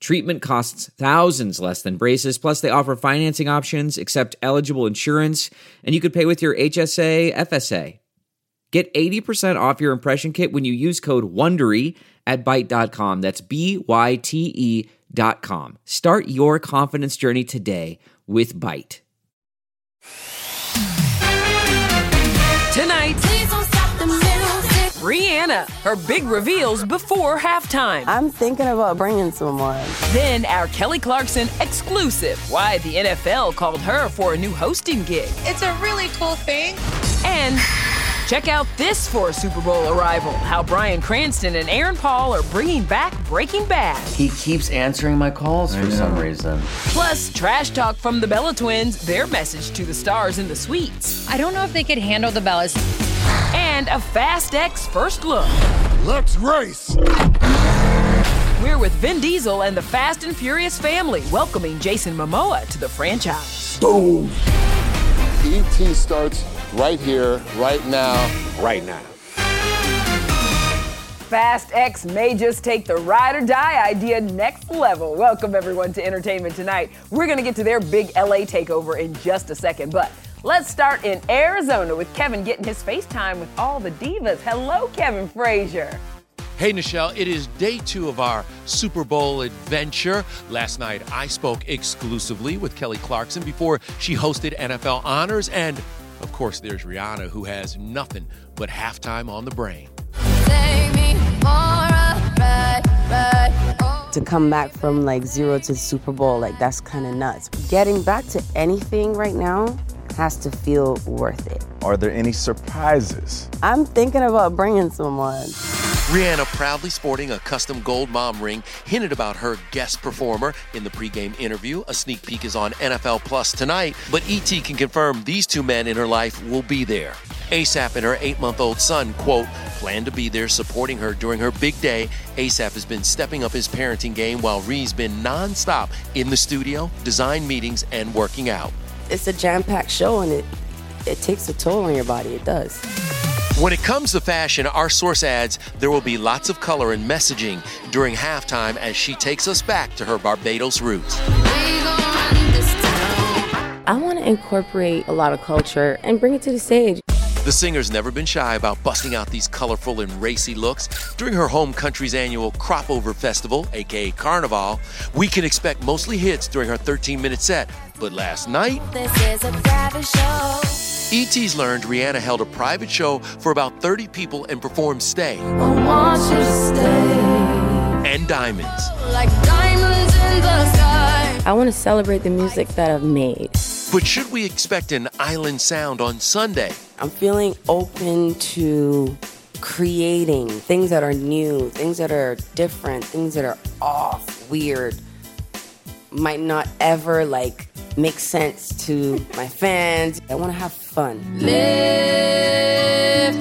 Treatment costs thousands less than braces, plus, they offer financing options, accept eligible insurance, and you could pay with your HSA, FSA. Get 80% off your impression kit when you use code WONDERY at Byte.com. That's B Y T E dot com. Start your confidence journey today with Byte. Tonight, Rihanna, her big reveals before halftime. I'm thinking about bringing someone. Then our Kelly Clarkson exclusive why the NFL called her for a new hosting gig. It's a really cool thing. And check out this for a Super Bowl arrival how Bryan Cranston and Aaron Paul are bringing back Breaking Bad. He keeps answering my calls for some reason. Plus, trash talk from the Bella twins, their message to the stars in the suites. I don't know if they could handle the Bellas. And a Fast X first look. Let's race! We're with Vin Diesel and the Fast and Furious family welcoming Jason Momoa to the franchise. Boom! ET starts right here, right now, right now. Fast X may just take the ride or die idea next level. Welcome everyone to Entertainment Tonight. We're going to get to their big LA takeover in just a second, but let's start in Arizona with Kevin getting his FaceTime with all the divas. Hello, Kevin Frazier. Hey, Nischelle, it is day two of our Super Bowl adventure. Last night, I spoke exclusively with Kelly Clarkson before she hosted NFL Honors. And of course, there's Rihanna, who has nothing but halftime on the brain. Take me for a ride, ride. To come back from like zero to Super Bowl, like that's kind of nuts. Getting back to anything right now has to feel worth it. Are there any surprises? I'm thinking about bringing someone. Rihanna, proudly sporting a custom gold mom ring, hinted about her guest performer in the pregame interview. A sneak peek is on NFL Plus tonight, but ET can confirm these two men in her life will be there. ASAP and her eight month old son, quote, plan to be there supporting her during her big day. ASAP has been stepping up his parenting game while Ree's been nonstop in the studio, design meetings, and working out. It's a jam-packed show and it it takes a toll on your body. It does. When it comes to fashion, our source adds there will be lots of color and messaging during halftime as she takes us back to her Barbados roots. We gon' run this town. I want to incorporate a lot of culture and bring it to the stage. The singer's never been shy about busting out these colorful and racy looks. During her home country's annual Crop Over Festival, aka Carnival, we can expect mostly hits during her 13 minute set. But last night, This is a private show. ET's learned Rihanna held a private show for about 30 people and performed Stay I want you to stay and Diamonds. like diamonds in the sky. I want to celebrate the music that I've made. But should we expect an island sound on Sunday? I'm feeling open to creating things that are new, things that are different, things that are off, weird, might not ever like make sense to my fans. I want to have fun. Lift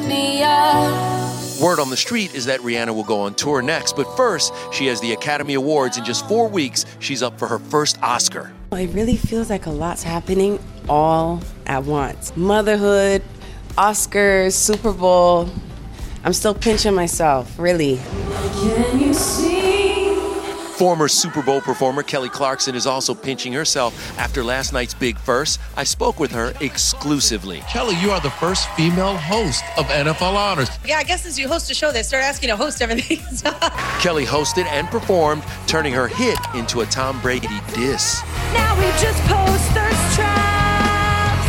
me up. Word on the street is that Rihanna will go on tour next, but first, she has the Academy Awards. In just four weeks, she's up for her first Oscar. It really feels like a lot's happening all at once. Motherhood, Oscars, Super Bowl. I'm still pinching myself, really. Can you see? Former Super Bowl performer Kelly Clarkson is also pinching herself after last night's big first. I spoke with her exclusively. Kelly, you are the first female host of NFL Honors. Yeah, I guess since you host a show, they start asking to host everything. Kelly hosted and performed, turning her hit into a Tom Brady diss. Now we just post thirst traps.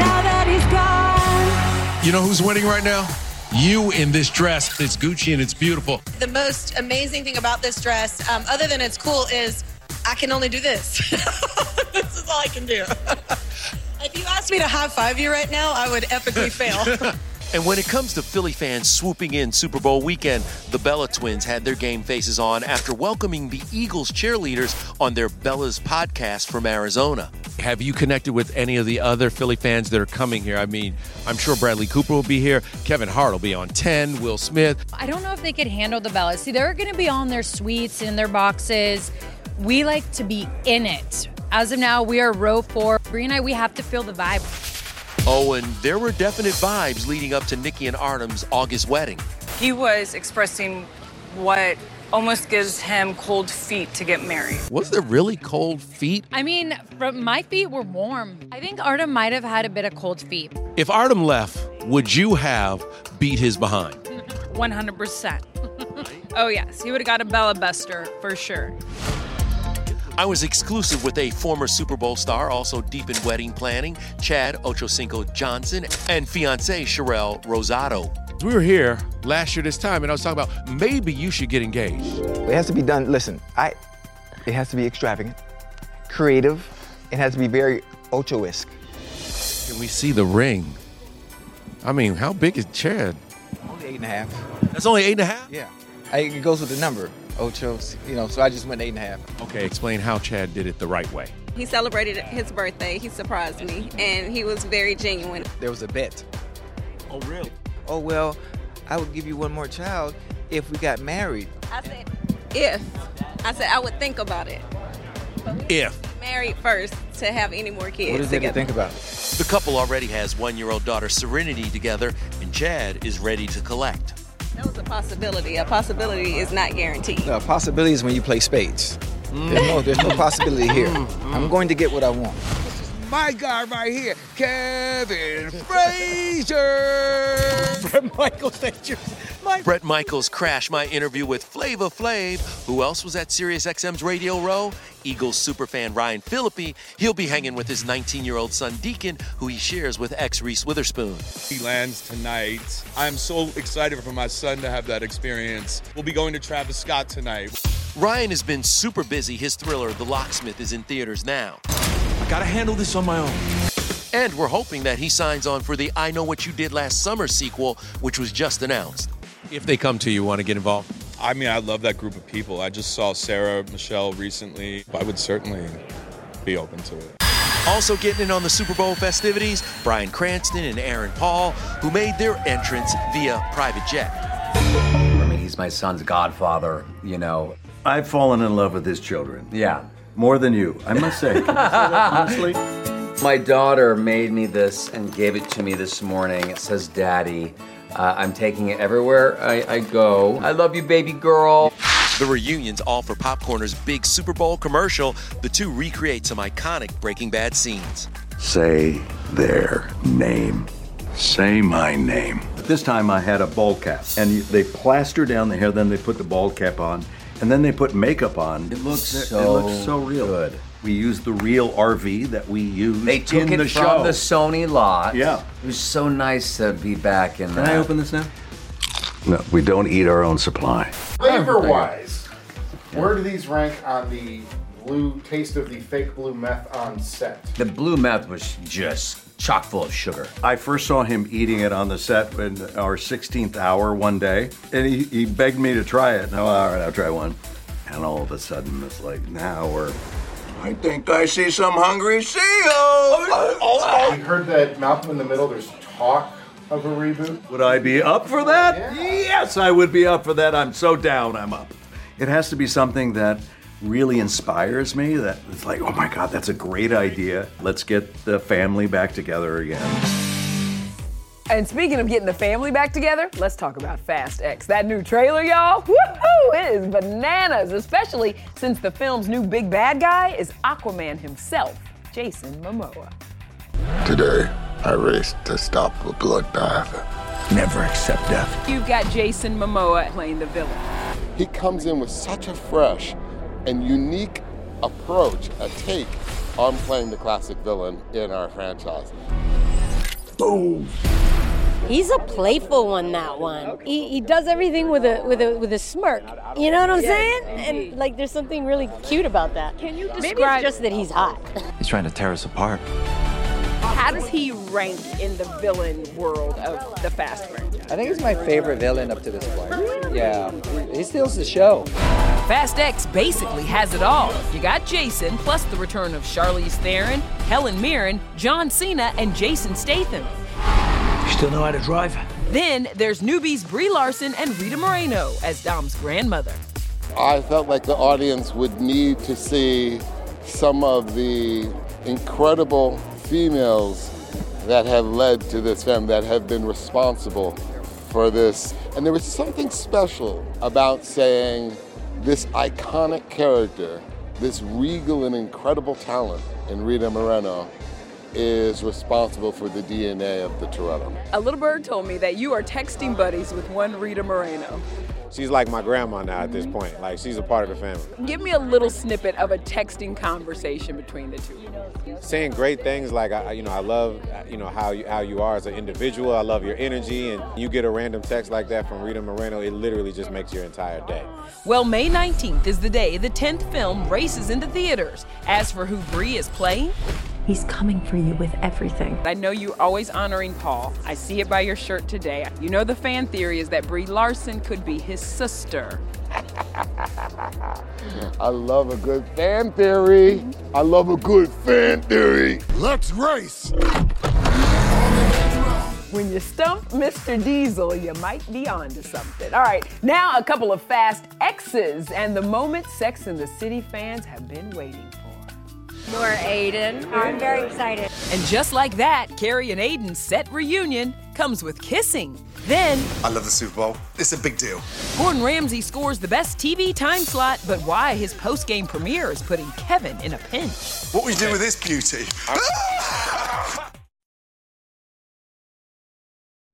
Now that he's gone. You know who's winning right now? You in this dress. It's Gucci and it's beautiful. the most amazing thing about this dress, um, other than it's cool, is I can only do this. this is all I can do. if you asked me to high five you right now, I would epically fail. And when it comes to Philly fans swooping in Super Bowl weekend, the Bella twins had their game faces on after welcoming the Eagles cheerleaders on their Bella's podcast from Arizona. Have you connected with any of the other Philly fans that are coming here? I mean, I'm sure Bradley Cooper will be here. Kevin Hart will be on 10. Will Smith. I don't know if they could handle the Bellas. See, they're going to be on their suites in their boxes. We like to be in it. As of now, we are row four. Brie and I, we have to feel the vibe. Oh, and there were definite vibes leading up to Nikki and Artem's August wedding. He was expressing what almost gives him cold feet to get married. Was there really cold feet? I mean, my feet were warm. I think Artem might have had a bit of cold feet. If Artem left, would you have beat his behind? 100%. oh, yes. He would have got a Bella Buster for sure. I was exclusive with a former Super Bowl star, also deep in wedding planning, Chad Ochocinco Johnson, and fiancee Sharelle Rosado. We were here last year this time, and I was talking about maybe you should get engaged. It has to be done. Listen, I. It has to be extravagant, creative. It has to be very Ocho-esque. Can we see the ring? I mean, how big is Chad? Only eight and a half. That's only eight and a half? Yeah, I, it goes with the number. Oh, Ocho, you know. So I just went eight and a half. Okay, explain how Chad did it the right way. He celebrated his birthday. He surprised me, and he was very genuine. There was a bet. Oh, really? Oh well, I would give you one more child if we got married. I said, if. I said I would think about it. If. Married first to have any more kids. What is there to together. think about? The couple already has one year old daughter Serenity together, and Chad is ready to collect. That was a possibility. A possibility is not guaranteed. A possibility is when you play spades. Mm. There's no, there's no possibility here. Mm, I'm mm. going to get what I want. This is My guy right here, Kevin Frazier. Bret Michaels, thank you. Bret Michaels Crash, my interview with Flava Flav. Who else was at SiriusXM's Radio Row? Eagles superfan Ryan Phillippe. He'll be hanging with his 19-year-old son Deacon, who he shares with ex Reese Witherspoon. He lands tonight. I'm so excited for my son to have that experience. We'll be going to Travis Scott tonight. Ryan has been super busy. His thriller, The Locksmith, is in theaters now. I gotta handle this on my own. And we're hoping that he signs on for the I Know What You Did Last Summer sequel, which was just announced. If they come to you, want to get involved? I mean, I love that group of people. I just saw Sarah Michelle recently. I would certainly be open to it. Also getting in on the Super Bowl festivities, Bryan Cranston and Aaron Paul, who made their entrance via private jet. I mean, he's my son's godfather, you know. I've fallen in love with his children. Yeah. More than you, I must say. Can I say that honestly? My daughter made me this and gave it to me this morning. It says, Daddy. Uh, I'm taking it everywhere I, I go. I love you, baby girl. The reunions all for Popcorner's big Super Bowl commercial. The two recreate some iconic Breaking Bad scenes. Say their name. Say my name. This time I had a bald cap, and they plaster down the hair, then they put the bald cap on, and then they put makeup on. It looks It so looks so real. good. We used the real RV that we used They took in it the from show. the Sony lot. Yeah. It was so nice to be back in Can that. I open this now? No, we don't eat our own supply. Flavor wise, where do these rank on the blue taste of the fake blue meth on set? The blue meth was just chock full of sugar. I first saw him eating it on the set in our 16th hour one day, and he, he begged me to try it. No, all right, I'll try one. And all of a sudden, it's like, now we're. I think I see some hungry seals. Oh, oh, oh, we heard that Malcolm in the Middle, there's talk of a reboot. Would I be up for that? Yes, I would be up for that. I'm so down, I'm up. It has to be something that really inspires me that it's like, oh my God, that's a great idea. Let's get the family back together again. And speaking of getting the family back together, let's talk about Fast X. That new trailer, y'all, woohoo, it is bananas, especially since the film's new big bad guy is Aquaman himself, Jason Momoa. Today, I raced to stop a bloodbath. Never accept death. You've got Jason Momoa playing the villain. He comes in with such a fresh and unique approach, a take on playing the classic villain in our franchise. Boom. He's a playful one. That one. He, he does everything with a with a with a smirk. You know what I'm Yeah, saying? And like, there's something really cute about that. Can you Maybe describe- it's just that he's hot. He's trying to tear us apart. How does he rank in the villain world of the Fast franchise? I think he's my favorite villain up to this point. Yeah, he steals the show. Fast X basically has it all. You got Jason, plus the return of Charlize Theron, Helen Mirren, John Cena, and Jason Statham. You still know how to drive? Then there's newbies Brie Larson and Rita Moreno as Dom's grandmother. I felt like the audience would need to see some of the incredible females that have led to this film, that have been responsible for this. And there was something special about saying this iconic character, this regal and incredible talent in Rita Moreno, is responsible for the DNA of the Toretto. A little bird told me that you are texting buddies with one Rita Moreno. She's like my grandma now at this mm-hmm. point. Like she's a part of the family. Give me a little snippet of a texting conversation between the two. Saying great things like I, you know, I love, you know, how you how you are as an individual. I love your energy, and you get a random text like that from Rita Moreno, it literally just makes your entire day. Well, May 19th is the day the 10th film races into theaters. As for who Brie is playing, He's coming for you with everything. I know you're always honoring Paul. I see it by your shirt today. You know the fan theory is that Brie Larson could be his sister. I love a good fan theory. I love a good fan theory. Let's race. When you stump Mr. Diesel, you might be onto something. All right, now a couple of fast X's and the moment Sex and the City fans have been waiting for. Nora Aidan. I'm very excited. And just like that, Carrie and Aidan's set reunion comes with kissing. Then, I love the Super Bowl. It's a big deal. Gordon Ramsay scores the best TV time slot, but why his post game premiere is putting Kevin in a pinch. What we do with this beauty?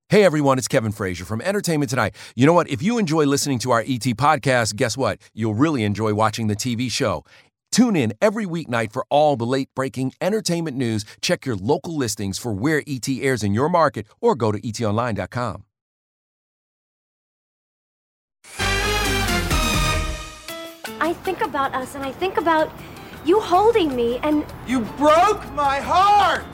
Hey everyone, it's Kevin Frazier from Entertainment Tonight. You know what? If you enjoy listening to our ET podcast, guess what? You'll really enjoy watching the TV show. Tune in every weeknight for all the late breaking entertainment news. Check your local listings for where ET airs in your market or go to etonline.com. I think about us and I think about you holding me and You broke my heart!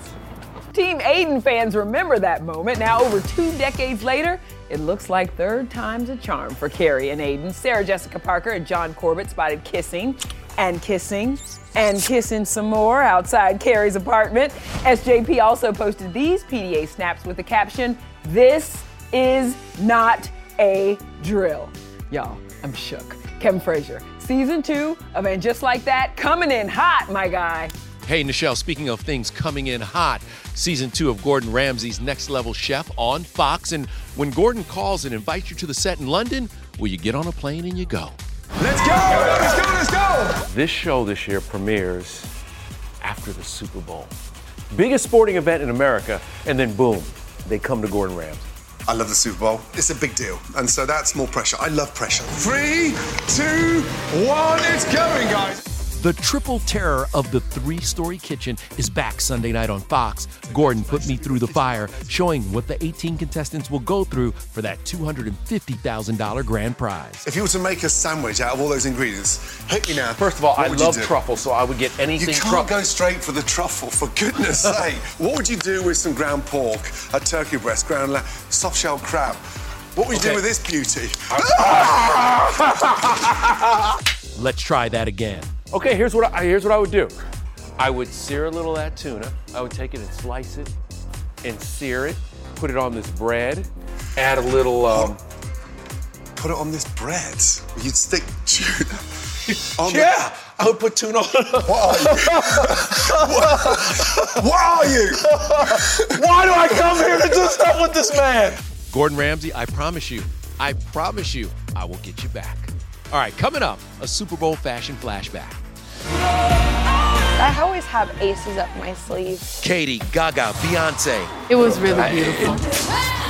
Team Aidan fans remember that moment. Now, over two decades later, it looks like third time's a charm for Carrie and Aidan. Sarah Jessica Parker and John Corbett spotted kissing and kissing and kissing some more outside Carrie's apartment. SJP also posted these PDA snaps with the caption, This is not a drill. Y'all, I'm shook. Kevin Frazier, season two of And Just Like That, coming in hot, my guy. Hey, Nischelle, speaking of things coming in hot, season two of Gordon Ramsay's Next Level Chef on Fox. And when Gordon calls and invites you to the set in London, will you get on a plane and you go? Let's go! Let's go! Let's go! This show this year premieres after the Super Bowl. Biggest sporting event in America, and then boom, they come to Gordon Ramsay. I love the Super Bowl. It's a big deal. And so that's more pressure. I love pressure. Three, two, one, it's going, guys. The triple terror of the three story kitchen is back Sunday night on Fox. Gordon put me through the fire, showing what the 18 contestants will go through for that $250,000 grand prize. If you were to make a sandwich out of all those ingredients, hit me now. First of all, What I love truffle, so I would get anything You can't truffle. go straight for the truffle, for goodness sake. What would you do with some ground pork, a turkey breast, ground lamb, soft shell crab? What would you do with this beauty? Let's try that again. Okay, here's what I, here's what I would do. I would sear a little of that tuna. I would take it and slice it and sear it. Put it on this bread. Add a little. Um, Put it on this bread. You'd stick tuna. On yeah, I would put tuna on. What are you? what are you? Why do I come here to do stuff with this man? Gordon Ramsay, I promise you, I promise you, I will get you back. All right, coming up, a Super Bowl fashion flashback. I always have aces up my sleeve. Katy, Gaga, Beyonce. It was really beautiful.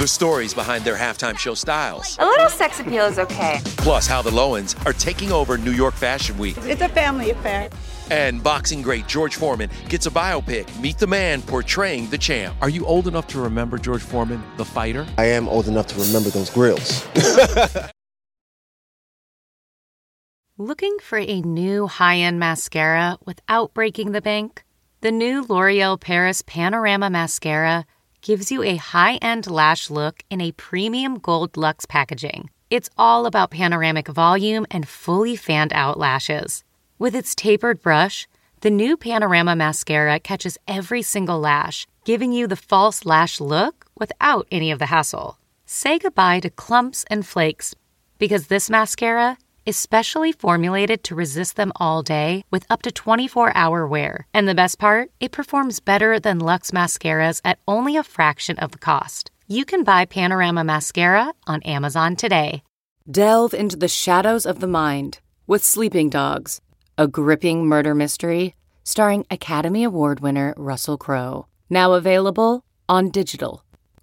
The stories behind their halftime show styles. A little sex appeal is okay. Plus, how the Lohans are taking over New York Fashion Week. It's a family affair. And boxing great George Foreman gets a biopic. Meet the man portraying the champ. Are you old enough to remember George Foreman, the fighter? I am old enough to remember those grills. Looking for a new high end mascara without breaking the bank? The new L'Oreal Paris Panorama Mascara gives you a high end lash look in a premium gold luxe packaging. It's all about panoramic volume and fully fanned out lashes. With its tapered brush, the new Panorama Mascara catches every single lash, giving you the false lash look without any of the hassle. Say goodbye to clumps and flakes because this mascara is specially formulated to resist them all day with up to 24 hour wear. And the best part, it performs better than Luxe mascaras at only a fraction of the cost. You can buy Panorama Mascara on Amazon today. Delve into the shadows of the mind with Sleeping Dogs, a gripping murder mystery starring Academy Award winner Russell Crowe. Now available on digital.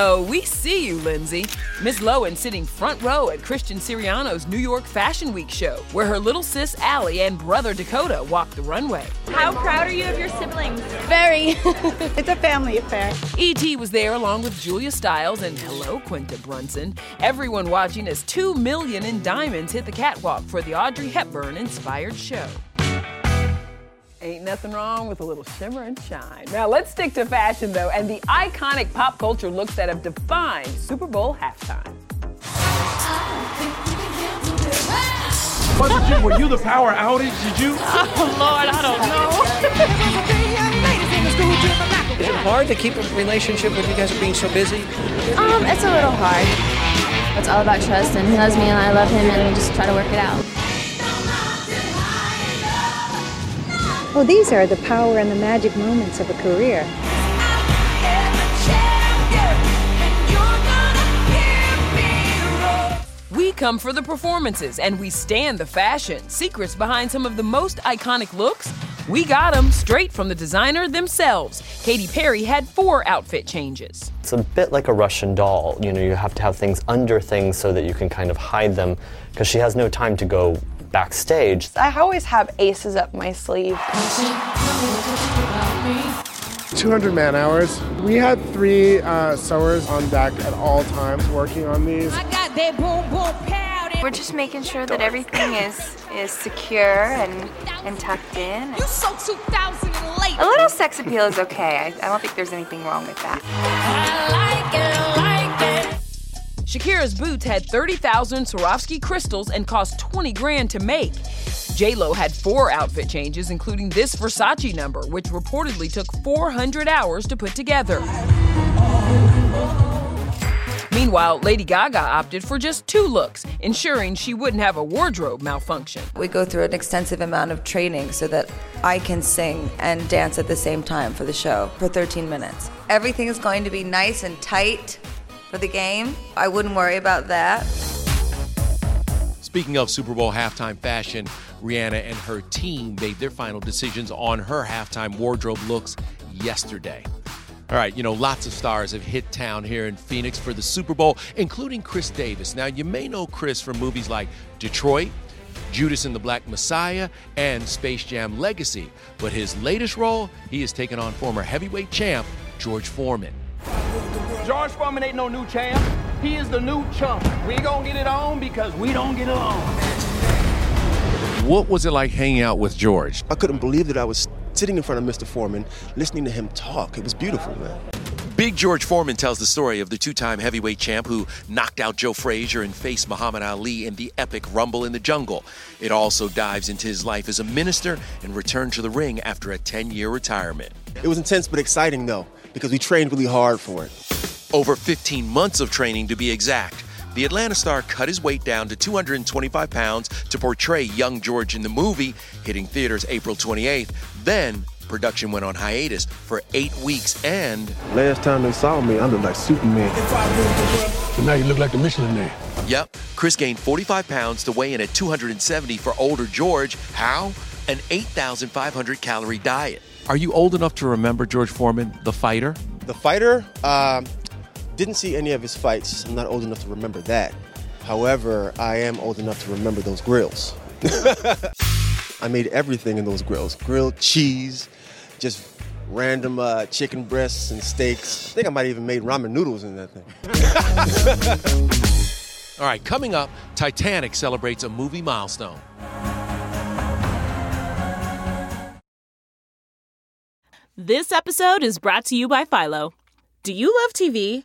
Oh, we see you, Lindsay. Miss Lohan sitting front row at Christian Siriano's New York Fashion Week show, where her little sis Allie and brother Dakota walked the runway. How proud are you of your siblings? Very. it's a family affair. E.T. was there along with Julia Stiles and hello, Quinta Brunson. Everyone watching as two million in diamonds hit the catwalk for the Audrey Hepburn inspired show. Ain't nothing wrong with a little shimmer and shine. Now let's stick to fashion though, and the iconic pop culture looks that have defined Super Bowl halftime. Wasn't you? Were you the power outage? Did you? Oh, Lord, I don't know. Is it hard to keep a relationship with you guys being so busy? Um, it's a little hard. It's all about trust, and he loves me, and I love him, and we just try to work it out. Well, these are the power and the magic moments of a career. We come for the performances and we stand the fashion. Secrets behind some of the most iconic looks? We got them straight from the designer themselves. Katy Perry had four outfit changes. It's a bit like a Russian doll. You know, you have to have things under things so that you can kind of hide them because she has no time to go backstage. I always have aces up my sleeve. 200 man hours. We had three uh, sewers on deck at all times working on these. We're just making sure that everything is is secure and and tucked in. You so 2000 late. A little sex appeal is okay. I, I don't think there's anything wrong with that. Shakira's boots had 30,000 Swarovski crystals and cost 20 grand to make. J-Lo had four outfit changes, including this Versace number, which reportedly took 400 hours to put together. Meanwhile, Lady Gaga opted for just two looks, ensuring she wouldn't have a wardrobe malfunction. We go through an extensive amount of training so that I can sing and dance at the same time for the show for 13 minutes. Everything is going to be nice and tight for the game. I wouldn't worry about that. Speaking of Super Bowl halftime fashion, Rihanna and her team made their final decisions on her halftime wardrobe looks yesterday. All right, you know, lots of stars have hit town here in Phoenix for the Super Bowl, including Khris Davis. Now, you may know Khris from movies like Detroit, Judas and the Black Messiah, and Space Jam Legacy. But his latest role, he has taken on former heavyweight champ George Foreman. George Foreman ain't no new champ. He is the new chump. We gonna get it on because we don't get along. What was it like hanging out with George? I couldn't believe that I was sitting in front of Mr. Foreman, listening to him talk. It was beautiful, man. Big George Foreman tells the story of the two time heavyweight champ who knocked out Joe Frazier and faced Muhammad Ali in the epic Rumble in the Jungle. It also dives into his life as a minister and return to the ring after a 10 year retirement. It was intense but exciting, though, because we trained really hard for it. Over 15 months of training to be exact. The Atlanta star cut his weight down to 225 pounds to portray young George in the movie, hitting theaters April 28th. Then, production went on hiatus for eight weeks and. Last time they saw me, I looked like Superman. So now you look like the Michelin Man. Yep, Khris gained 45 pounds to weigh in at 270 for older George. How? An 8,500 calorie diet. Are you old enough to remember George Foreman, the fighter? The fighter, um, didn't see any of his fights. I'm not old enough to remember that. However, I am old enough to remember those grills. I made everything in those grills grilled cheese, just random uh, chicken breasts and steaks. I think I might even made ramen noodles in that thing. All right, coming up, Titanic celebrates a movie milestone. This episode is brought to you by Philo. Do you love TV?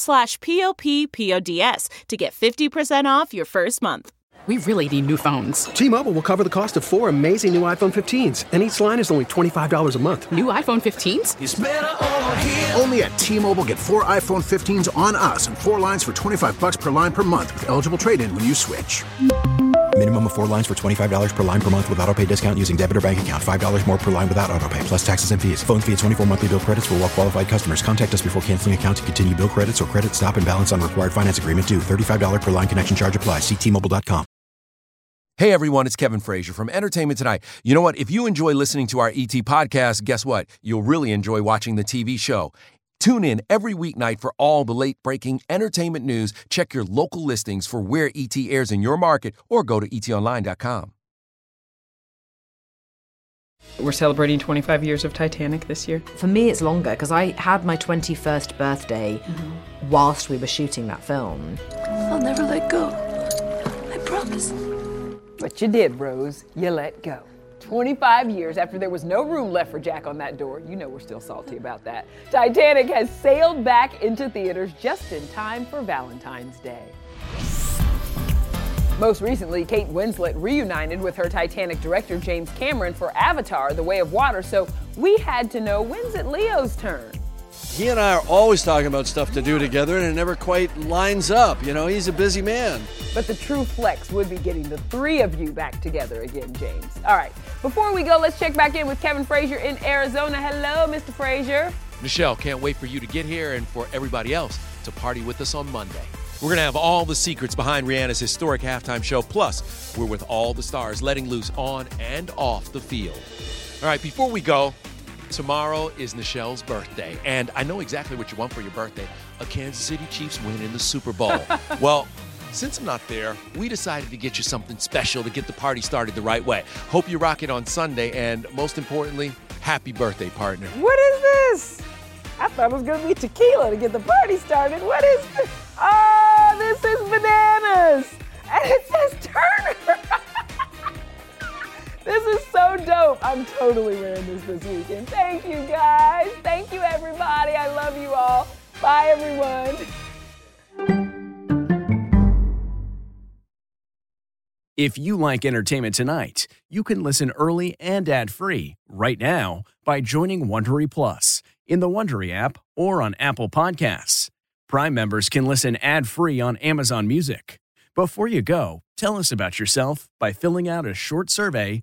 slash p-o-p-p-o-d-s to get 50% off your first month. We really need new phones. T-Mobile will cover the cost of four amazing new iPhone 15s, and each line is only $25 a month. New iPhone 15s? Only at T-Mobile get four iPhone 15s on us and four lines for 25 bucks per line per month with eligible trade-in when you switch. Minimum of four lines for $25 per line per month with auto pay discount using debit or bank account. $5 more per line without auto pay, plus taxes and fees. Phone fee at 24 monthly bill credits for well qualified customers. Contact us before canceling account to continue bill credits or credit stop and balance on required finance agreement due. $35 per line connection charge applies. Ctmobile.com. Hey everyone, it's Kevin Frazier from Entertainment Tonight. You know what? If you enjoy listening to our ET podcast, guess what? You'll really enjoy watching the TV show. Tune in every weeknight for all the late breaking entertainment news. Check your local listings for where ET airs in your market or go to etonline.com. We're celebrating 25 years of Titanic this year. For me, it's longer because I had my 21st birthday mm-hmm. whilst we were shooting that film. I'll never let go. I promise. But you did, Rose. You let go. 25 years after there was no room left for Jack on that door. You know we're still salty about that. Titanic has sailed back into theaters just in time for Valentine's Day. Most recently, Kate Winslet reunited with her Titanic director James Cameron for Avatar The Way of Water, so we had to know when's it Leo's turn? He and I are always talking about stuff to do together, and it never quite lines up. You know, he's a busy man. But the true flex would be getting the three of you back together again, James. All right, before we go, let's check back in with Kevin Frazier in Arizona. Hello, Mr. Frazier. Nischelle, can't wait for you to get here and for everybody else to party with us on Monday. We're going to have all the secrets behind Rihanna's historic halftime show. Plus, we're with all the stars letting loose on and off the field. All right, before we go, tomorrow is Nischelle's birthday, and I know exactly what you want for your birthday a Kansas City Chiefs win in the Super Bowl. well, Since I'm not there, we decided to get you something special to get the party started the right way. Hope you rock it on Sunday, and most importantly, happy birthday, partner. What is this? I thought it was gonna be tequila to get the party started. What is this? Oh, this is bananas! And it says Turner! this is so dope. I'm totally wearing this this weekend. Thank you guys. Thank you everybody. I love you all. Bye everyone. If you like entertainment tonight, you can listen early and ad-free right now by joining Wondery Plus in the Wondery app or on Apple Podcasts. Prime members can listen ad-free on Amazon Music. Before you go, tell us about yourself by filling out a short survey